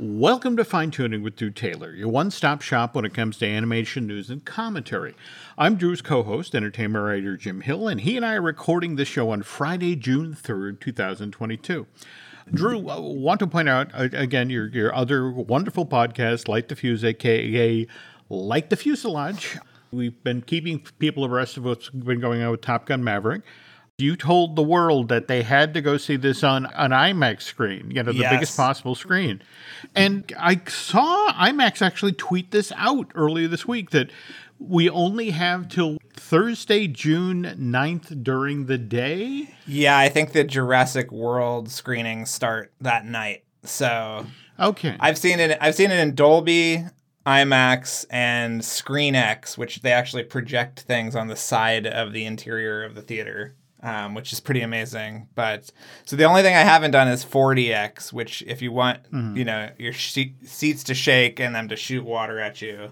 Welcome to Fine Tuning with Drew Taylor, your one stop shop when it comes to animation news and commentary. I'm Drew's co host, entertainment writer Jim Hill, and he and I are recording this show on Friday, June 3rd, 2022. Drew, uh, want to point out uh, again your, your other wonderful podcast, Light the Fuse, aka Light the Fuselage. We've been keeping people abreast of what's been going on with Top Gun Maverick you told the world that they had to go see this on an IMAX screen, you know, the Yes. biggest possible screen. And I saw IMAX actually tweet this out earlier this week that we only have till Thursday, June 9th during the day. Yeah, I think the Jurassic World screenings start that night. So Okay. I've seen it. I've seen it in Dolby, IMAX, and ScreenX, which they actually project things on the side of the interior of the theater, um, which is pretty amazing. But so the only thing I haven't done is 4DX, which if you want, mm. you know, your she- seats to shake and them to shoot water at you,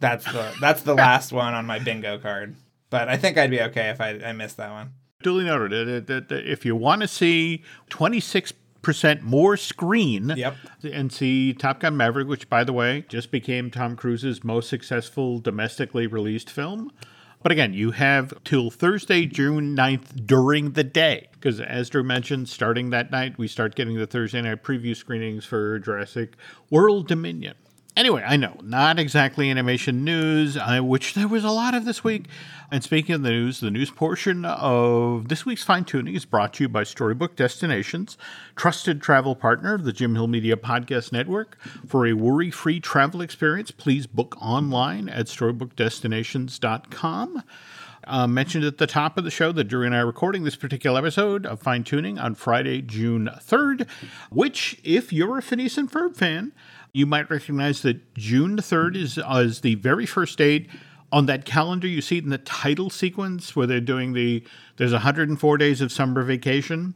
that's the that's the last one on my bingo card. But I think I'd be okay if I, I missed that one. Duly noted that- that- that if you want to see 26% more screen Yep. and see Top Gun Maverick, which, by the way, just became Tom Cruise's most successful domestically released film. But again, you have till Thursday, June 9th during the day. Because as Drew mentioned, starting that night, we start getting the Thursday night preview screenings for Jurassic World Dominion. Anyway, I know, not exactly animation news, which there was a lot of this week. And speaking of the news, the news portion of this week's Fine Tuning is brought to you by Storybook Destinations, trusted travel partner of the Jim Hill Media Podcast Network. For a worry free travel experience, please book online at storybookdestinations.com. Uh, mentioned at the top of the show that Drew and I are recording this particular episode of Fine Tuning on Friday, June 3rd, which, if you're a Phineas and Ferb fan, you might recognize that June 3rd is, uh, is the very first date on that calendar you see it in the title sequence where they're doing the there's 104 days of summer vacation.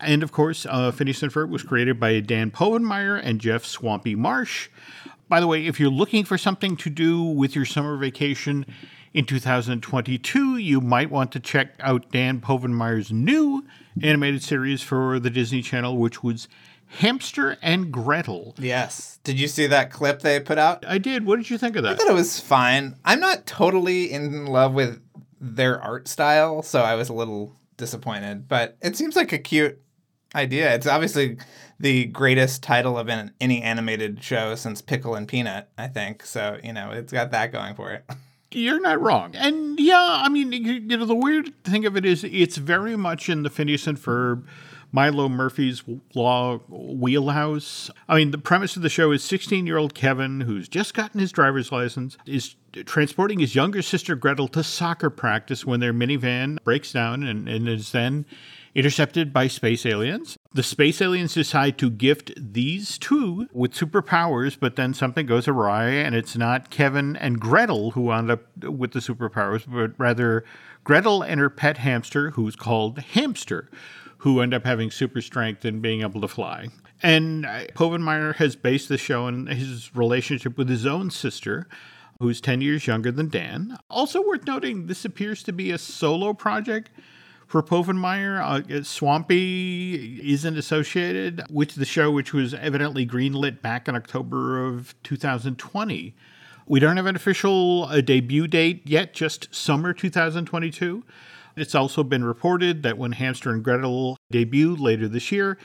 And of course uh, phineas and ferb was created by dan povenmire and jeff swampy marsh. By the way if you're looking for something to do with your summer vacation in 2022 you might want to check out dan povenmire's new animated series for the disney channel which was hamster and gretel Yes. Did you see that clip they put out? i did what did you think of that? I thought it was fine. I'm not totally in love with their art style, so I was a little disappointed. But it seems like a cute idea. It's obviously the greatest title of an, any animated show since Pickle and Peanut, I think. So, you know, it's got that going for it. You're not wrong. And yeah, I mean, you, you know, the weird thing of it is it's very much in the Phineas and Ferb, Milo Murphy's Law wheelhouse. I mean, the premise of the show is 16 year old Kevin, who's just gotten his driver's license, is transporting his younger sister Gretel to soccer practice when their minivan breaks down and, and is then intercepted by space aliens. The space aliens decide to gift these two with superpowers, but then something goes awry, and it's not Kevin and Gretel who end up with the superpowers, but rather Gretel and her pet hamster, who's called Hamster, who end up having super strength and being able to fly. And uh, Povenmire has based the show on his relationship with his own sister, who's 10 years younger than Dan. Also worth noting, this appears to be a solo project for Povenmire. Uh, Swampy isn't associated with the show, which was evidently greenlit back in October of 2020. We don't have an official uh, debut date yet, just summer 2022. It's also been reported that when Hamster and Gretel debut later this year,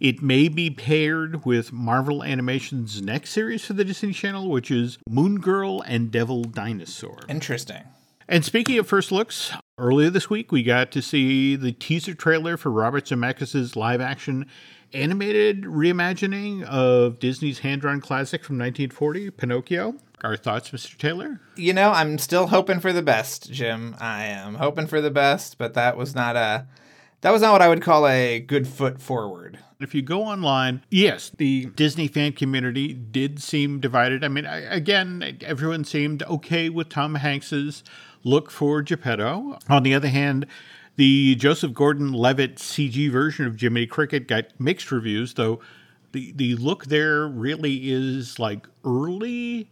it may be paired with Marvel Animation's next series for the Disney Channel, which is Moon Girl and Devil Dinosaur. Interesting. And speaking of first looks, earlier this week we got to see the teaser trailer for Robert Zemeckis' live action animated reimagining of Disney's hand drawn classic from 1940, Pinocchio. Our thoughts, Mr. Taylor? You know, I'm still hoping for the best, Jim. I am hoping for the best, but that was not a that was not what I would call a good foot forward. If you go online, yes, the Disney fan community did seem divided. I mean, I- again, everyone seemed okay with Tom Hanks's look for Geppetto. On the other hand, the Joseph Gordon-Levitt CG version of Jiminy Cricket got mixed reviews, though the the look there really is like early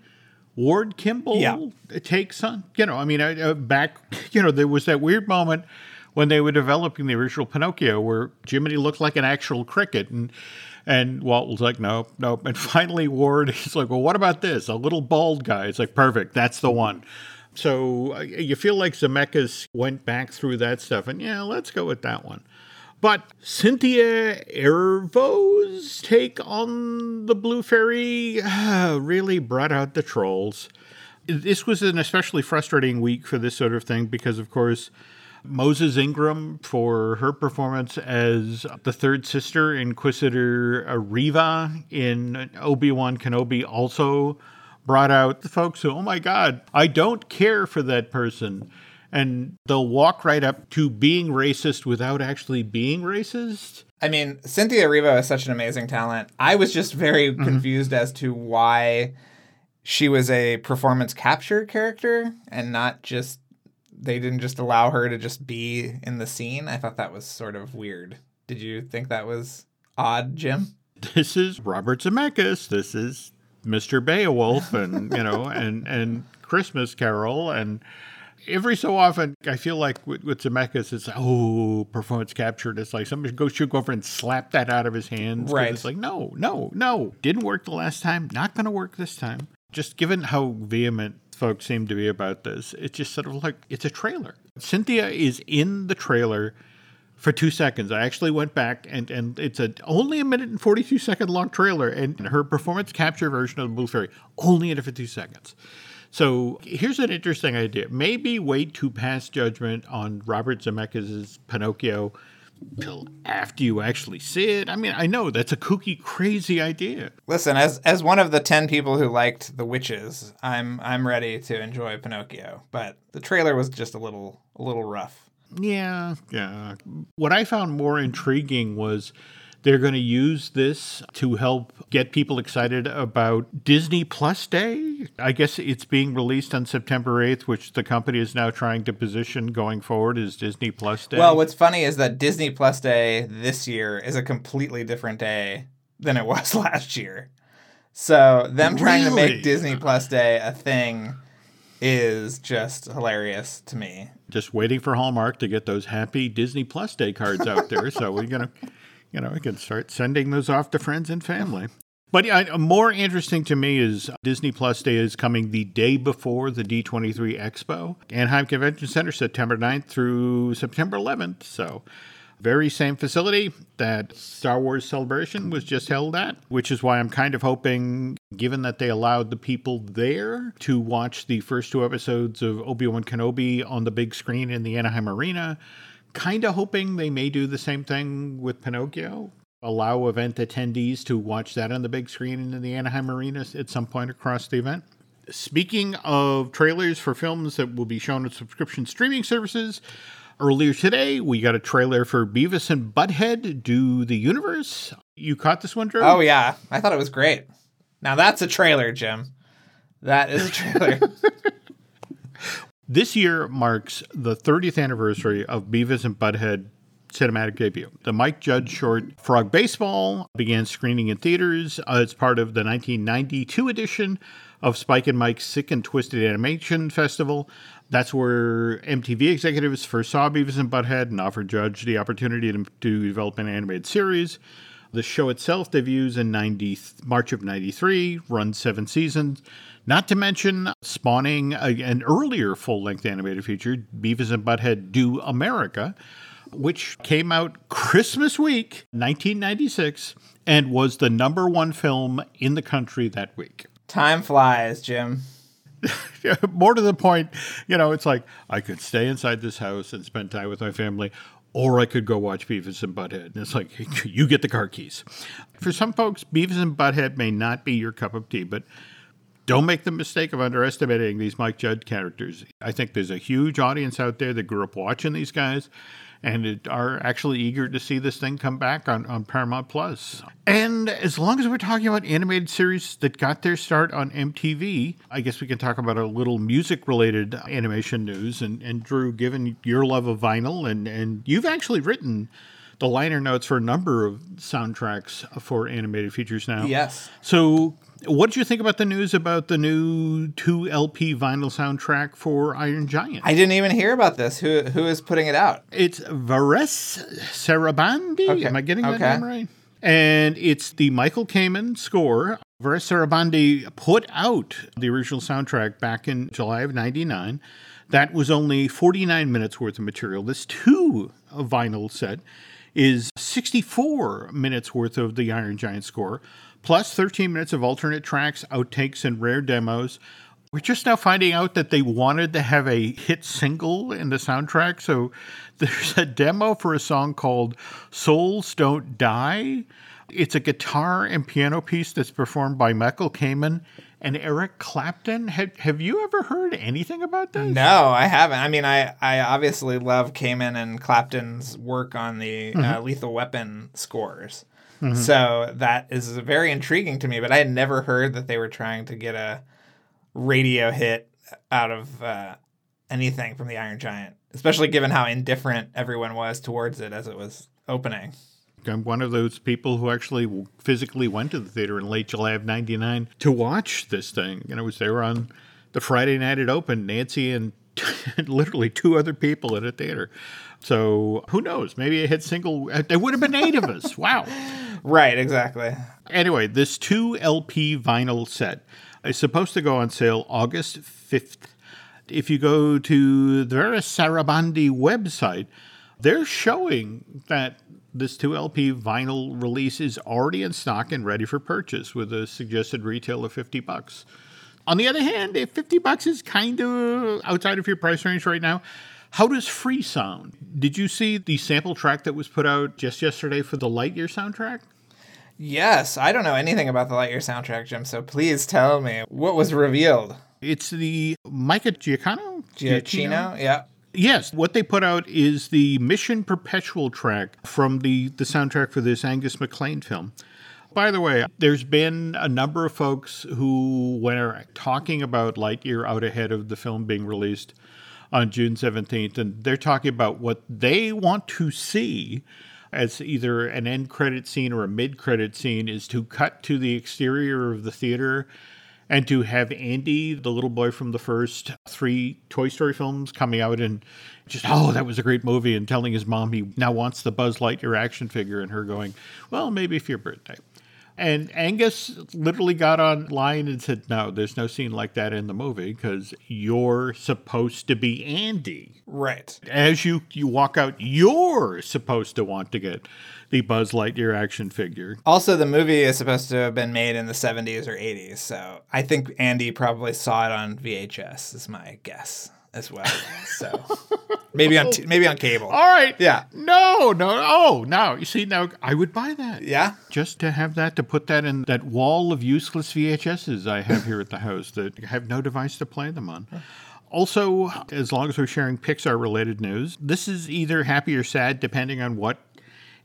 Ward Kimball Yeah. takes on. You know, I mean, I- uh, back, you know, there was that weird moment when they were developing the original Pinocchio where Jiminy looked like an actual cricket. And And Walt was like, nope, nope. And finally, Ward is like, well, what about this? A little bald guy. It's like, perfect. That's the one. So uh, you feel like Zemeckis went back through that stuff and yeah, let's go with that one. But Cynthia Erivo's take on the Blue Fairy uh, really brought out the trolls. This was an especially frustrating week for this sort of thing because, of course, Moses Ingram for her performance as the third sister, Inquisitor Reva in Obi Wan Kenobi, also brought out the folks who, oh my God, I don't care for that person and they'll walk right up to being racist without actually being racist. I mean, Cynthia Erivo is such an amazing talent. I was just very mm-hmm. confused as to why she was a performance capture character and not just they didn't just allow her to just be in the scene. I thought that was sort of weird. Did you think that was odd, Jim? This is Robert Zemeckis. This is Mr. Beowulf and, you know, and and Christmas Carol and every so often, I feel like with, with Zemeckis, it's oh, performance captured. It's like somebody goes should go over and slap that out of his hands. Right. It's like no, no, no, didn't work the last time. Not going to work this time. Just given how vehement folks seem to be about this, it's just sort of like it's a trailer. Cynthia is in the trailer for two seconds. I actually went back and, and it's a only a minute and forty two second long trailer, and her performance capture version of the Blue Fairy only in fifty seconds. So here's an interesting idea. Maybe wait to pass judgment on Robert Zemeckis' Pinocchio till after you actually see it. I mean, I know that's a kooky, crazy idea. Listen, as as one of the ten people who liked The Witches, I'm I'm ready to enjoy Pinocchio, but the trailer was just a little a little rough. Yeah, yeah. What I found more intriguing was they're going to use this to help get people excited about Disney Plus Day. I guess it's being released on September 8th, which the company is now trying to position going forward as Disney Plus Day. Well, what's funny is that Disney Plus Day this year is a completely different day than it was last year. So, them trying to make Disney Plus Day a thing is just hilarious to me. Just waiting for Hallmark to get those happy Disney Plus Day cards out there. so we're going to you know, we can start sending those off to friends and family. But uh, more interesting to me is Disney Plus Day is coming the day before the D23 Expo, Anaheim Convention Center, September 9th through September 11th. So, very same facility that Star Wars Celebration was just held at, which is why I'm kind of hoping, given that they allowed the people there to watch the first two episodes of Obi Wan Kenobi on the big screen in the Anaheim Arena, kind of hoping they may do the same thing with Pinocchio. Allow event attendees to watch that on the big screen in the Anaheim Arena at some point across the event. Speaking of trailers for films that will be shown on subscription streaming services, earlier today we got a trailer for Beavis and Butthead Do the Universe. You caught this one, Drew? Oh, yeah. I thought it was great. Now that's a trailer, Jim. That is a trailer. This year marks the 30th anniversary of Beavis and Butthead cinematic debut. The Mike Judge short Frog Baseball began screening in theaters as part of the 1992 edition of Spike and Mike's Sick and Twisted Animation Festival. That's where MTV executives first saw Beavis and Butthead and offered Judge the opportunity to, develop an animated series. The show itself debuts in 90, March of 93, runs seven seasons. Not to mention spawning a, an earlier full length animated feature, Beavis and Butthead Do America, which came out Christmas week, 1996, and was the number one film in the country that week. Time flies, Jim. More to the point, you know, it's like I could stay inside this house and spend time with my family, or I could go watch Beavis and Butthead. And it's like, you get the car keys. For some folks, Beavis and Butthead may not be your cup of tea, but don't make the mistake of underestimating these Mike Judge characters. I think there's a huge audience out there that grew up watching these guys and are actually eager to see this thing come back on, on Paramount Plus. And as long as we're talking about animated series that got their start on MTV, I guess we can talk about a little music related animation news. And, and Drew, given your love of vinyl, and, and you've actually written the liner notes for a number of soundtracks for animated features now. Yes. So what did you think about the news about the new two LP vinyl soundtrack for Iron Giant? I didn't even hear about this. Who who is putting it out? It's Vares Sarabandi. Okay. Am I getting that okay. name right? And it's the Michael Kamen score. Varèse Sarabande put out the original soundtrack back in July of 99. That was only 49 minutes worth of material. This two vinyl set is 64 minutes worth of the Iron Giant score, plus 13 minutes of alternate tracks, outtakes, and rare demos. We're just now finding out that they wanted to have a hit single in the soundtrack. So there's a demo for a song called Souls Don't Die. It's a guitar and piano piece that's performed by Michael Kamen and Eric Clapton. Have, have you ever heard anything about this? No, I haven't. I mean, I, I obviously love Kamen and Clapton's work on the mm-hmm. uh, Lethal Weapon scores. Mm-hmm. So that is very intriguing to me, but I had never heard that they were trying to get a radio hit out of uh, anything from the Iron Giant, especially given how indifferent everyone was towards it as it was opening. I'm one of those people who actually physically went to the theater in late July of 99 to watch this thing. And I was there on the Friday night it opened, Nancy and literally two other people at a theater. So who knows? Maybe it hit single. There would have been eight of us. Wow. Right, exactly. Anyway, this two LP vinyl set is supposed to go on sale August 5th. If you go to the Varèse Sarabande website, they're showing that this 2 LP vinyl release is already in stock and ready for purchase with a suggested retail of 50 bucks. On the other hand, if 50 bucks is kind of outside of your price range right now, how does free sound? Did you see the sample track that was put out just yesterday for the Lightyear soundtrack? Yes, I don't know anything about the Lightyear soundtrack, Jim, so please tell me what was revealed. It's the Michael Giacchino? Giacchino, yeah. Yes, what they put out is the Mission Perpetual track from the, the soundtrack for this Angus MacLane film. By the way, there's been a number of folks who, when are talking about Lightyear out ahead of the film being released on June 17th, and they're talking about what they want to see as either an end credit scene or a mid credit scene is to cut to the exterior of the theater and to have Andy, the little boy from the first three Toy Story films, coming out and just, oh, that was a great movie, and telling his mom he now wants the Buzz Lightyear action figure, and her going, well, maybe for your birthday. And Angus literally got online and said, No, there's no scene like that in the movie because you're supposed to be Andy. Right. As you, you walk out, you're supposed to want to get the Buzz Lightyear action figure. Also, the movie is supposed to have been made in the 70s or 80s. So I think Andy probably saw it on VHS, is my guess as well. So maybe on t- maybe on cable. All right. Yeah. No, no. Oh, no. You see, now I would buy that. Yeah. Just to have that to put that in that wall of useless VHSs I have here at the house that have no device to play them on. Also, as long as we're sharing Pixar related news, this is either happy or sad depending on what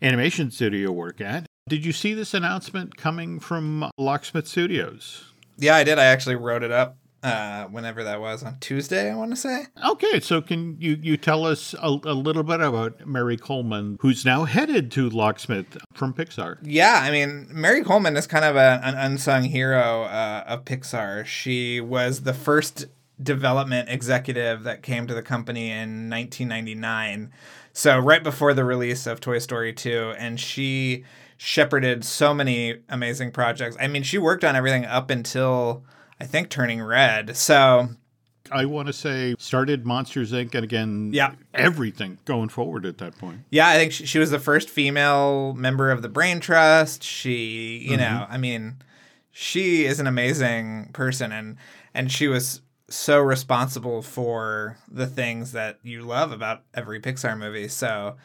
animation studio you work at. Did you see this announcement coming from Locksmith Studios? Yeah, I did. I actually wrote it up uh, whenever that was on Tuesday, I want to say. Okay, so can you, you tell us a, a, little bit about Mary Coleman, who's now headed to Locksmith from Pixar? Yeah, I mean, Mary Coleman is kind of a, an unsung hero uh, of Pixar. She was the first development executive that came to the company in 1999. So, right before the release of Toy Story 2, and she shepherded so many amazing projects. I mean, she worked on everything up until I think turning red. So I want to say started Monsters Inc. and again, yeah, everything going forward at that point. Yeah, I think she, she was the first female member of the Brain Trust. She, you mm-hmm. know, I mean, she is an amazing person, and and she was so responsible for the things that you love about every Pixar movie. So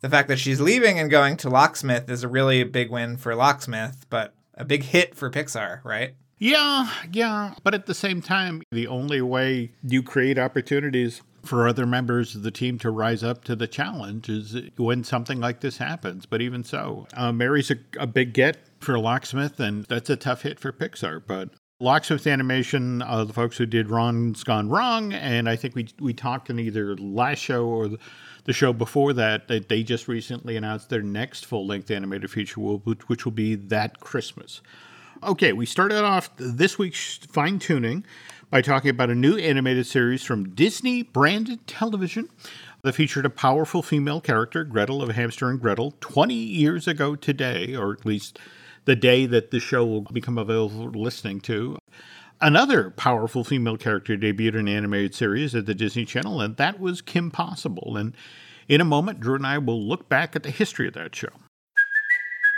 the fact that she's leaving and going to Locksmith is a really big win for Locksmith, but a big hit for Pixar, right? Yeah, yeah. But at the same time, the only way you create opportunities for other members of the team to rise up to the challenge is when something like this happens. But even so, uh, Mary's a, a big get for Locksmith, and that's a tough hit for Pixar. But Locksmith Animation, uh, the folks who did Ron's Gone Wrong, and I think we we talked in either last show or the, show before that that they just recently announced their next full length animated feature, which will be that Christmas. Okay, we started off this week's fine tuning by talking about a new animated series from Disney branded television. that featured a powerful female character, Gretel of Hamster and Gretel, 20 years ago today, or at least the day that the show will become available for listening to. Another powerful female character debuted in an animated series at the Disney Channel, and that was Kim Possible. And in a moment, Drew and I will look back at the history of that show.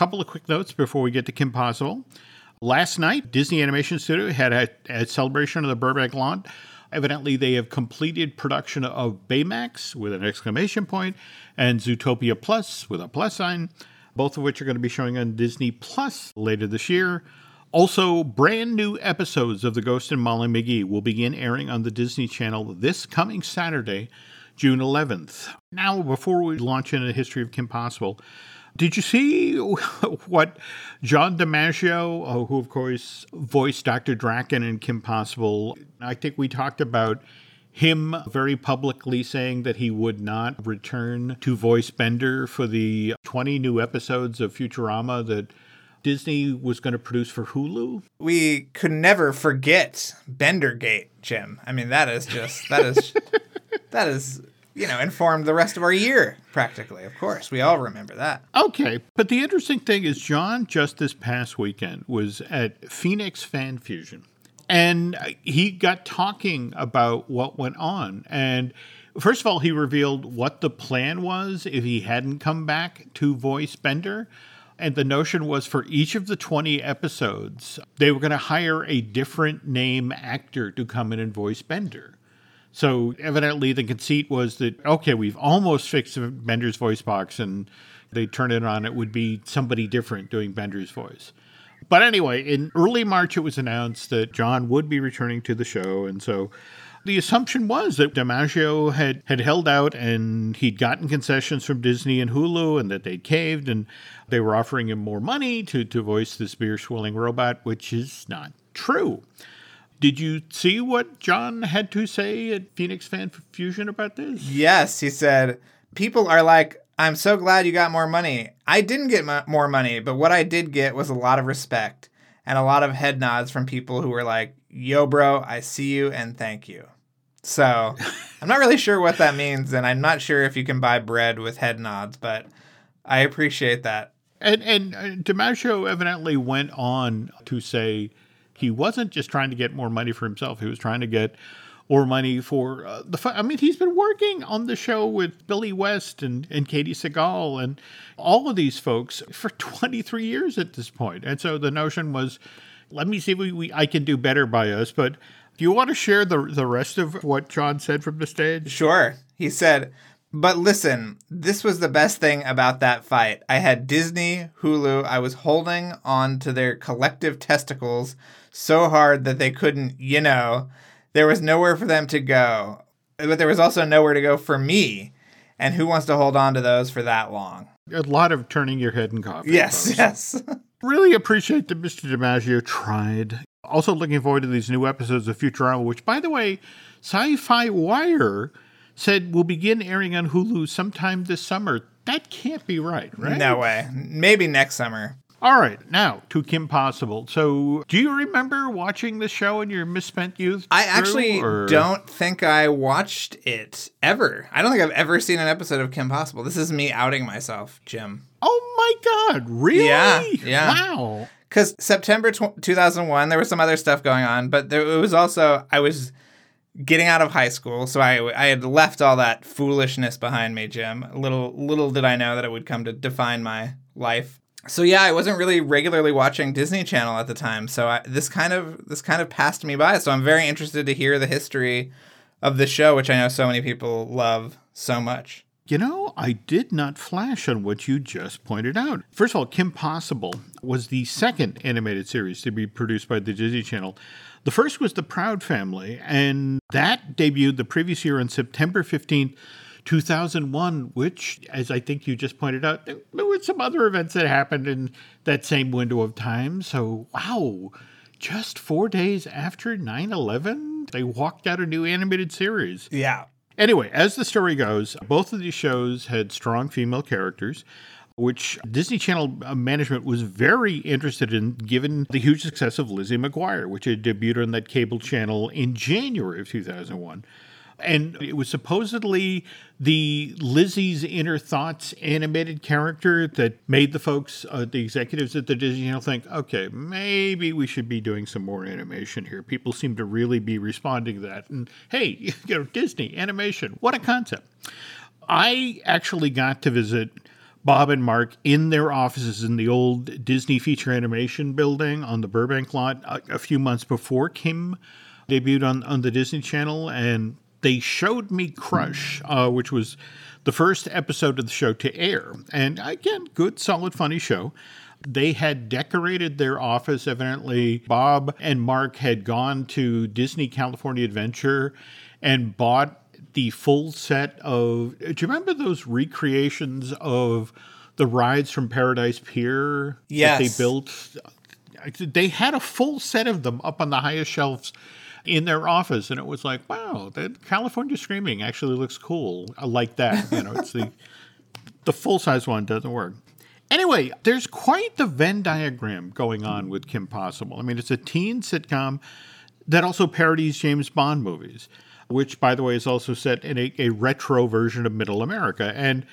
Couple of quick notes before we get to Kim Possible. Last night, Disney Animation Studio had a, a celebration of the Burbank launch. Evidently, they have completed production of Baymax with an exclamation point and Zootopia Plus with a plus sign, both of which are going to be showing on Disney Plus later this year. Also, brand new episodes of The Ghost and Molly McGee will begin airing on the Disney Channel this coming Saturday, June 11th. Now, before we launch into the history of Kim Possible, did you see what John DiMaggio, uh, who of course voiced Dr. Drakken in Kim Possible, I think we talked about him very publicly saying that he would not return to voice Bender for the 20 new episodes of Futurama that Disney was going to produce for Hulu. We could never forget Bendergate, Jim. I mean, that is just that is that is you know informed the rest of our year practically. Of course, we all remember that. Okay, but the interesting thing is, John just this past weekend was at Phoenix Fan Fusion, and he got talking about what went on and. First of all, he revealed what the plan was if he hadn't come back to voice Bender. And the notion was for each of the 20 episodes, they were going to hire a different name actor to come in and voice Bender. So evidently, the conceit was that, okay, we've almost fixed Bender's voice box, and they turn it on, it would be somebody different doing Bender's voice. But anyway, in early March, it was announced that John would be returning to the show. And so the assumption was that DiMaggio had, had held out and he'd gotten concessions from Disney and Hulu and that they'd caved and they were offering him more money to, to voice this beer swilling robot, which is not true. Did you see what John had to say at Phoenix Fan Fusion about this? Yes, he said, People are like, I'm so glad you got more money. I didn't get m- more money, but what I did get was a lot of respect and a lot of head nods from people who were like, Yo, bro, I see you and thank you. So I'm not really sure what that means, and I'm not sure if you can buy bread with head nods, but I appreciate that. And and uh, DiMaggio evidently went on to say he wasn't just trying to get more money for himself; he was trying to get more money for uh, the. Fight. I mean, he's been working on the show with Billy West and and Katey Sagal and all of these folks for 23 years at this point. point, and so the notion was, let me see if we, we I can do better by us, but. Do you want to share the the rest of what John said from the stage? Sure. He said, but listen, this was the best thing about that fight. I had Disney, Hulu, I was holding on to their collective testicles so hard that they couldn't, you know, there was nowhere for them to go. But there was also nowhere to go for me. And who wants to hold on to those for that long? A lot of turning your head in coffee. Yes, folks. yes. Really appreciate that Mr. DiMaggio tried. Also looking forward to these new episodes of Futurama, which, by the way, Sci-Fi Wire said will begin airing on Hulu sometime this summer. That can't be right, right? No way. Maybe next summer. All right, now to Kim Possible. So, do you remember watching the show in your misspent youth? I actually or- don't think I watched it ever. I don't think I've ever seen an episode of Kim Possible. This is me outing myself, Jim. Oh my God! Really? Yeah, yeah. Wow. Because September tw- 2001, there was some other stuff going on, but there it was also, I was getting out of high school, so I, I had left all that foolishness behind me, Jim. Little, little did I know that it would come to define my life. So yeah, I wasn't really regularly watching Disney Channel at the time, so I, this kind of this kind of passed me by. So I'm very interested to hear the history of the show, which I know so many people love so much. You know, I did not flash on what you just pointed out. First of all, Kim Possible was the second animated series to be produced by the Disney Channel. The first was The Proud Family, and that debuted the previous year on September 15th, 2001, which, as I think you just pointed out, there were some other events that happened in that same window of time. So, wow, just four days after 9 11, they walked out a new animated series. Yeah. Anyway, as the story goes, both of these shows had strong female characters, which Disney Channel uh, management was very interested in given the huge success of Lizzie McGuire, which had debuted on that cable channel in January of 2001. And it was supposedly the Lizzie's Inner Thoughts animated character that made the folks, uh, the executives at the Disney Channel, think, okay, maybe we should be doing some more animation here. People seem to really be responding to that. And hey, you know, Disney animation, what a concept. I actually got to visit Bob and Mark in their offices in the old Disney feature animation building on the Burbank lot a, a few months before Kim debuted on, on the Disney Channel. And they showed me Crush, uh, which was the first episode of the show to air. And again, good, solid, funny show. They had decorated their office. Evidently, Bob and Mark had gone to Disney California Adventure and bought the full set of. Do you remember those recreations of the rides from Paradise Pier Yes. that they built? They had a full set of them up on the highest shelves in their office, and it was like, wow, that California Screaming actually looks cool. I like that. You know, it's the the full size one doesn't work. Anyway, there's quite the Venn diagram going on with Kim Possible. I mean, it's a teen sitcom that also parodies James Bond movies, which, by the way, is also set in a, a retro version of Middle America. And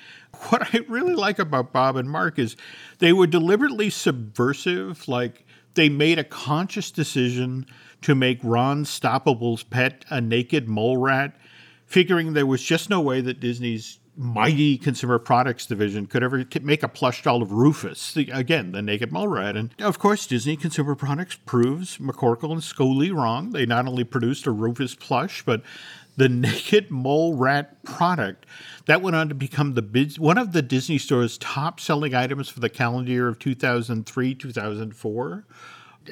what I really like about Bob and Mark is they were deliberately subversive. Like, they made a conscious decision to make Ron Stoppable's pet a naked mole rat, figuring there was just no way that Disney's mighty consumer products division could ever make a plush doll of Rufus, the, again, the naked mole rat. And of course, Disney Consumer Products proves McCorkle and Scully wrong. They not only produced a Rufus plush, but the naked mole rat product that went on to become the one of the Disney Store's top selling items for the calendar year of 2003 2004 and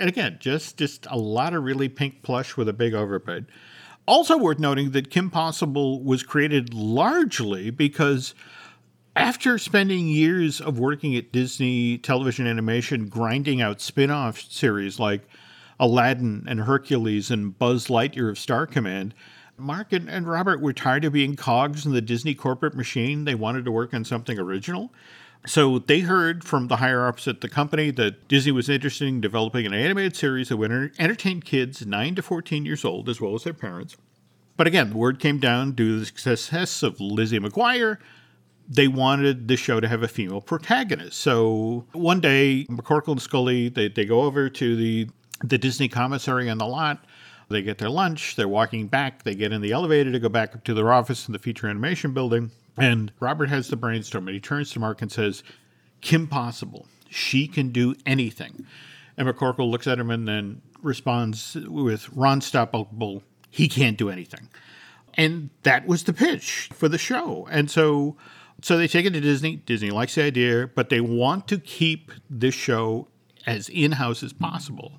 again, just just a lot of really pink plush with a big overbite. Also worth noting that Kim Possible was created largely because after spending years of working at Disney Television Animation, grinding out spin-off series like Aladdin and Hercules and Buzz Lightyear of Star Command, Mark and, and Robert were tired of being cogs in the Disney corporate machine. They wanted to work on something original. So they heard from the higher ups at the company that Disney was interested in developing an animated series that would enter- entertain kids 9 to 14 years old as well as their parents. But again, word came down due to the success of Lizzie McGuire. They wanted the show to have a female protagonist. So one day, McCorkle and Scully, they, they go over to the, the Disney commissary on the lot. They get their lunch. They're walking back. They get in the elevator to go back up to their office in the feature animation building. And Robert has the brainstorm and he turns to Mark and says, Kim Possible, she can do anything. And McCorkle looks at him and then responds with Ron Stoppable, he can't do anything. And that was the pitch for the show. And so so they take it to Disney. Disney likes the idea, but they want to keep this show as in-house as possible.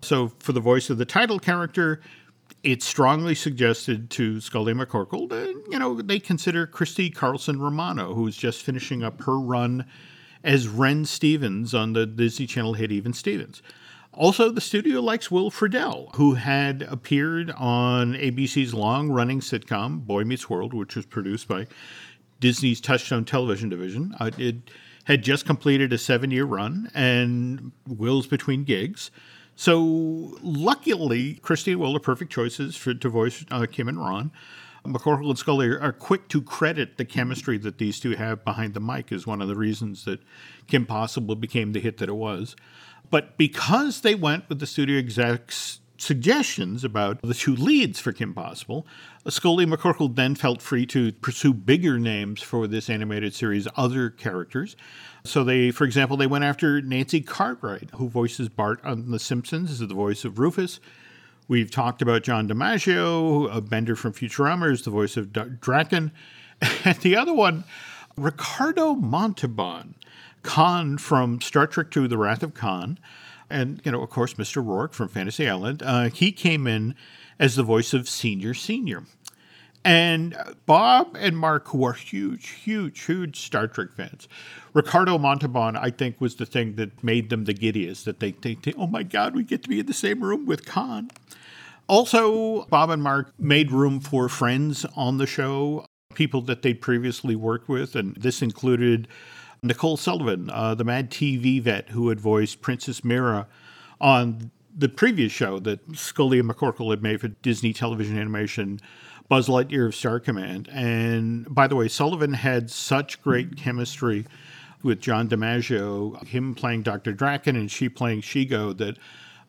So for the voice of the title character, it's strongly suggested to Scully McCorkle that, you know, they consider Christy Carlson Romano, who's just finishing up her run as Ren Stevens on the Disney Channel hit Even Stevens. Also, the studio likes Will Friedle, who had appeared on ABC's long running sitcom, Boy Meets World, which was produced by Disney's Touchstone Television division. Uh, it had just completed a seven year run, and Will's between gigs. So, luckily, Christy and Will are perfect choices for, to voice uh, Kim and Ron. McCorkle and Scully are quick to credit the chemistry that these two have behind the mic as one of the reasons that Kim Possible became the hit that it was. But because they went with the studio execs' suggestions about the two leads for Kim Possible, Scully McCorkle then felt free to pursue bigger names for this animated series, other characters. So they, for example, they went after Nancy Cartwright, who voices Bart on The Simpsons, is the voice of Rufus. We've talked about John DiMaggio, a Bender from Futurama, is the voice of D- Drakken. And the other one, Ricardo Montalban, Khan from Star Trek II, The Wrath of Khan. And, you know, of course, Mr. Rourke from Fantasy Island. Uh, he came in as the voice of Senior Senior. And Bob and Mark, who are huge, huge, huge Star Trek fans, Ricardo Montalban, I think, was the thing that made them the giddiest. That they think, oh my God, we get to be in the same room with Khan. Also, Bob and Mark made room for friends on the show, people that they'd previously worked with, and this included Nicole Sullivan, uh, the Mad TV vet who had voiced Princess Mira on the previous show that Scully and McCorkle had made for Disney television animation, Buzz Lightyear of Star Command. And by the way, Sullivan had such great chemistry with John DiMaggio, him playing Dr. Drakken and she playing Shego, that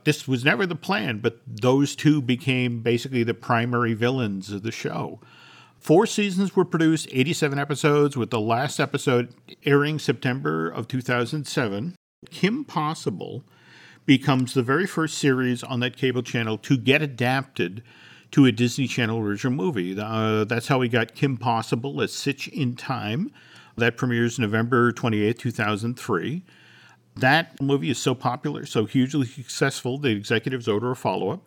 this was never the plan, but those two became basically the primary villains of the show. Four seasons were produced, 87 episodes, with the last episode airing September of 2007. Kim Possible becomes the very first series on that cable channel to get adapted to a Disney Channel original movie. Uh, that's how we got Kim Possible, A Stitch in Time. That premieres November 28, 2003. That movie is so popular, so hugely successful, the executives order a follow up.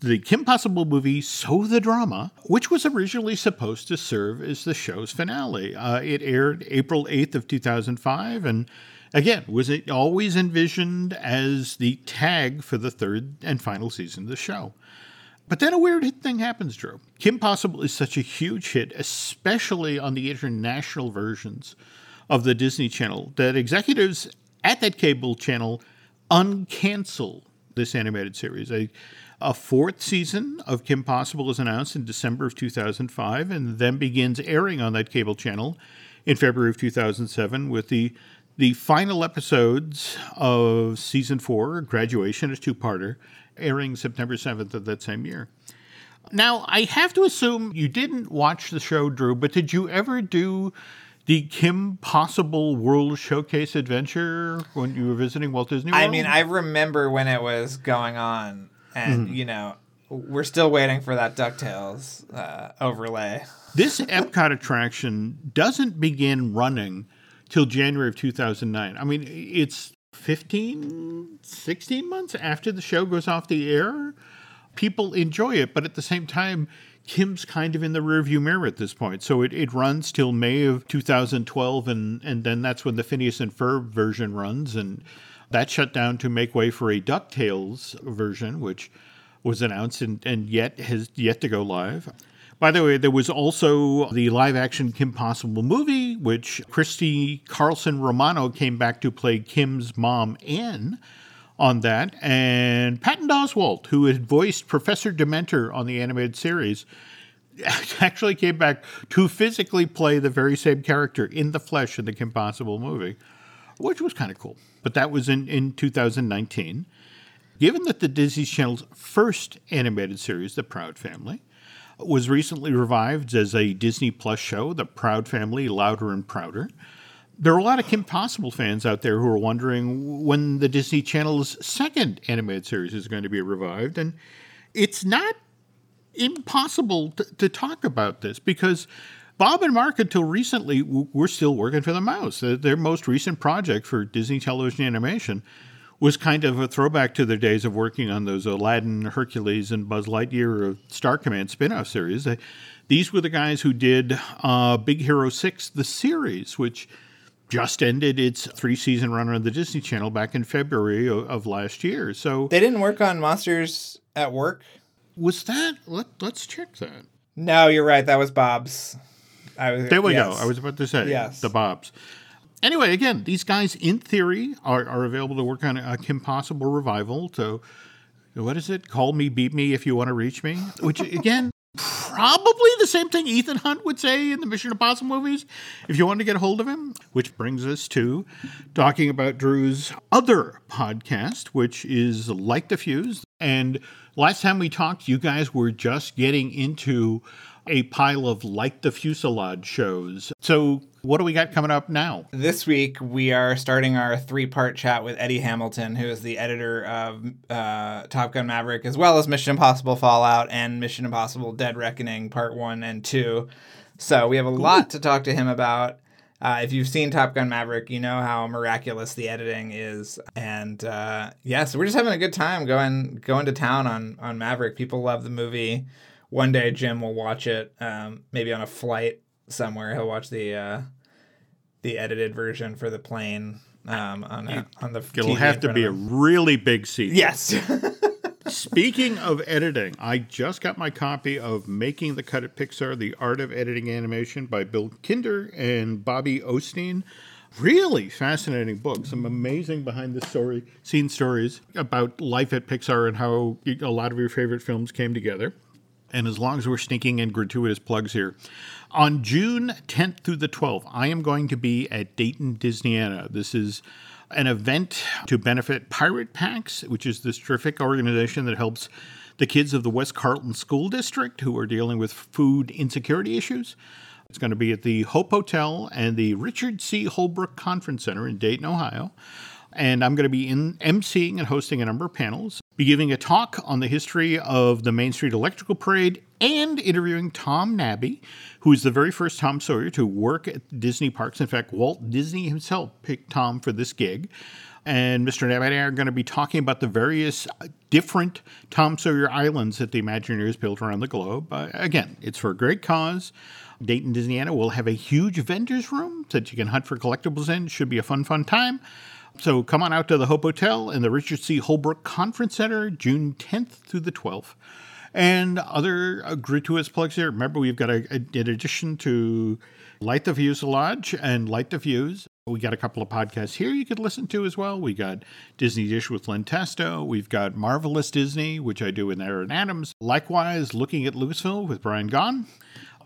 The Kim Possible movie, So the Drama, which was originally supposed to serve as the show's finale. Uh, it aired April 8th of 2005 and again was it always envisioned as the tag for the third and final season of the show. But then a weird thing happens, Drew. Kim Possible is such a huge hit, especially on the international versions of the Disney Channel, that executives at that cable channel uncancel this animated series. A, a fourth season of Kim Possible is announced in December of 2005 and then begins airing on that cable channel in February of 2007 with the the final episodes of season four, Graduation, a two parter, airing September 7th of that same year. Now, I have to assume you didn't watch the show, Drew, but did you ever do the Kim Possible World Showcase adventure when you were visiting Walt Disney World? I mean, I remember when it was going on, and, you know, we're still waiting for that DuckTales uh, overlay. This Epcot attraction doesn't begin running till January of 2009. I mean, it's 15, 16 months after the show goes off the air. People enjoy it, but at the same time, Kim's kind of in the rearview mirror at this point. So it, it runs till May of 2012, and, and then that's when the Phineas and Ferb version runs. And that shut down to make way for a DuckTales version, which was announced and, and yet has yet to go live. By the way, there was also the live action Kim Possible movie, which Christy Carlson Romano came back to play Kim's mom, Anne, on that. And Patton Oswalt, who had voiced Professor Dementor on the animated series, actually came back to physically play the very same character in the flesh in the Kim Possible movie, which was kind of cool. But that was in, in 2019. Given that the Disney Channel's first animated series, The Proud Family, was recently revived as a Disney Plus show, The Proud Family Louder and Prouder. There are a lot of Kim Possible fans out there who are wondering when the Disney Channel's second animated series is going to be revived. And it's not impossible to, to talk about this because Bob and Mark, until recently, were still working for the Mouse. Their most recent project for Disney television animation was kind of a throwback to their days of working on those Aladdin, Hercules, and Buzz Lightyear Star Command spin off series. They, these were the guys who did uh, Big Hero 6, the series, which just ended its three season run on the Disney Channel back in February of, of last year. So They didn't work on Monsters at Work? was that? Let, let's check that. No, you're right. That was Bob's. I was, There we yes. go. I was about to say Yes. the Bobs. Anyway, again, these guys, in theory, are, are available to work on a Kim Possible revival. So, what is it? Call me, beat me if you want to reach me. Which, again, probably the same thing Ethan Hunt would say in the Mission Impossible movies if you want to get a hold of him. Which brings us to talking about Drew's other podcast, which is Light the Fuse. And last time we talked, you guys were just getting into a pile of Light the Fuselage shows. So, what do we got coming up now? This week, we are starting our three part chat with Eddie Hamilton, who is the editor of uh, Top Gun Maverick, as well as Mission Impossible Fallout and Mission Impossible Dead Reckoning Part 1 and 2. So we have a lot to talk to him about. Uh, if you've seen Top Gun Maverick, you know how miraculous the editing is, and uh, yeah, so we're just having a good time going going to town on on Maverick. People love the movie. One day Jim will watch it, um, maybe on a flight somewhere. He'll watch the uh, the edited version for the plane um, on a, on the. It'll TV have to be a really big seat. yes. Speaking of editing, I just got my copy of Making the Cut at Pixar The Art of Editing Animation by Bill Kinder and Bobbie O'Steen. Really fascinating book. Some amazing behind the story scene stories about life at Pixar and how a lot of your favorite films came together. And as long as we're sneaking in gratuitous plugs here, on June 10th through the 12th, I am going to be at Dayton, Disneyana. This is an event to benefit Pirate Packs, which is this terrific organization that helps the kids of the West Carrollton School District who are dealing with food insecurity issues. It's going to be at the Hope Hotel and the Richard C. Holbrook Conference Center in Dayton, Ohio. And I'm going to be in emceeing and hosting a number of panels, be giving a talk on the history of the Main Street Electrical Parade, and interviewing Tom Nabbe, who is the very first Tom Sawyer to work at Disney parks. In fact, Walt Disney himself picked Tom for this gig. And Mr. Nabbe and I are going to be talking about the various different Tom Sawyer islands that the Imagineers built around the globe. Uh, again, it's for a great cause. Dayton, Disneyana will have a huge vendors room that you can hunt for collectibles in. Should be a fun, fun time. So come on out to the Hope Hotel in the Richard C. Holbrook Conference Center, June 10th through the 12th. And other uh, gratuitous plugs here. Remember, we've got a, a, in addition to Light the Fuselage and Light the Fuse, we got a couple of podcasts here you could listen to as well. We got Disney Dish with Len Testa. We've got Marvelous Disney, which I do with Aaron Adams. Likewise, Looking at Lucasfilm with Brian Gahn.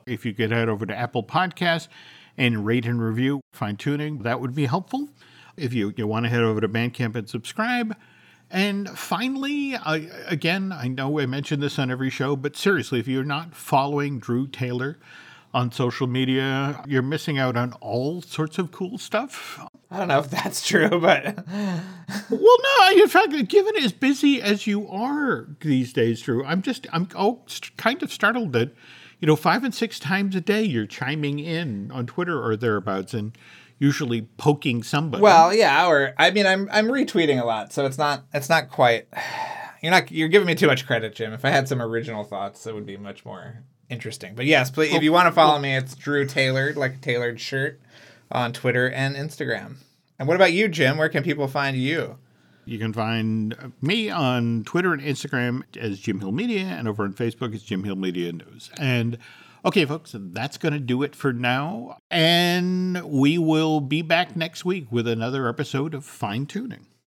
If you could head over to Apple Podcasts and rate and review, fine tuning, that would be helpful. If you, you want to head over to Bandcamp and subscribe. And finally, I, again, I know I mention this on every show, but seriously, if you're not following Drew Taylor on social media, you're missing out on all sorts of cool stuff. I don't know if that's true, but Well, no, in fact, given as busy as you are these days, Drew, I'm just, I'm oh, st- kind of startled that, you know, five and six times a day you're chiming in on Twitter or thereabouts and usually poking somebody. well, yeah. Or I mean, I'm I'm retweeting a lot, so it's not it's not quite. You're not you're giving me too much credit, Jim. If I had some original thoughts, it would be much more interesting. But yes, please, if you want to follow me, it's Drew Tailored, like a tailored shirt, on Twitter and Instagram. And what about you, Jim? Where can people find you? You can find me on Twitter and Instagram as Jim Hill Media, and over on Facebook it's Jim Hill Media News. And okay, folks, that's going to do it for now. And we will be back next week with another episode of Fine Tuning.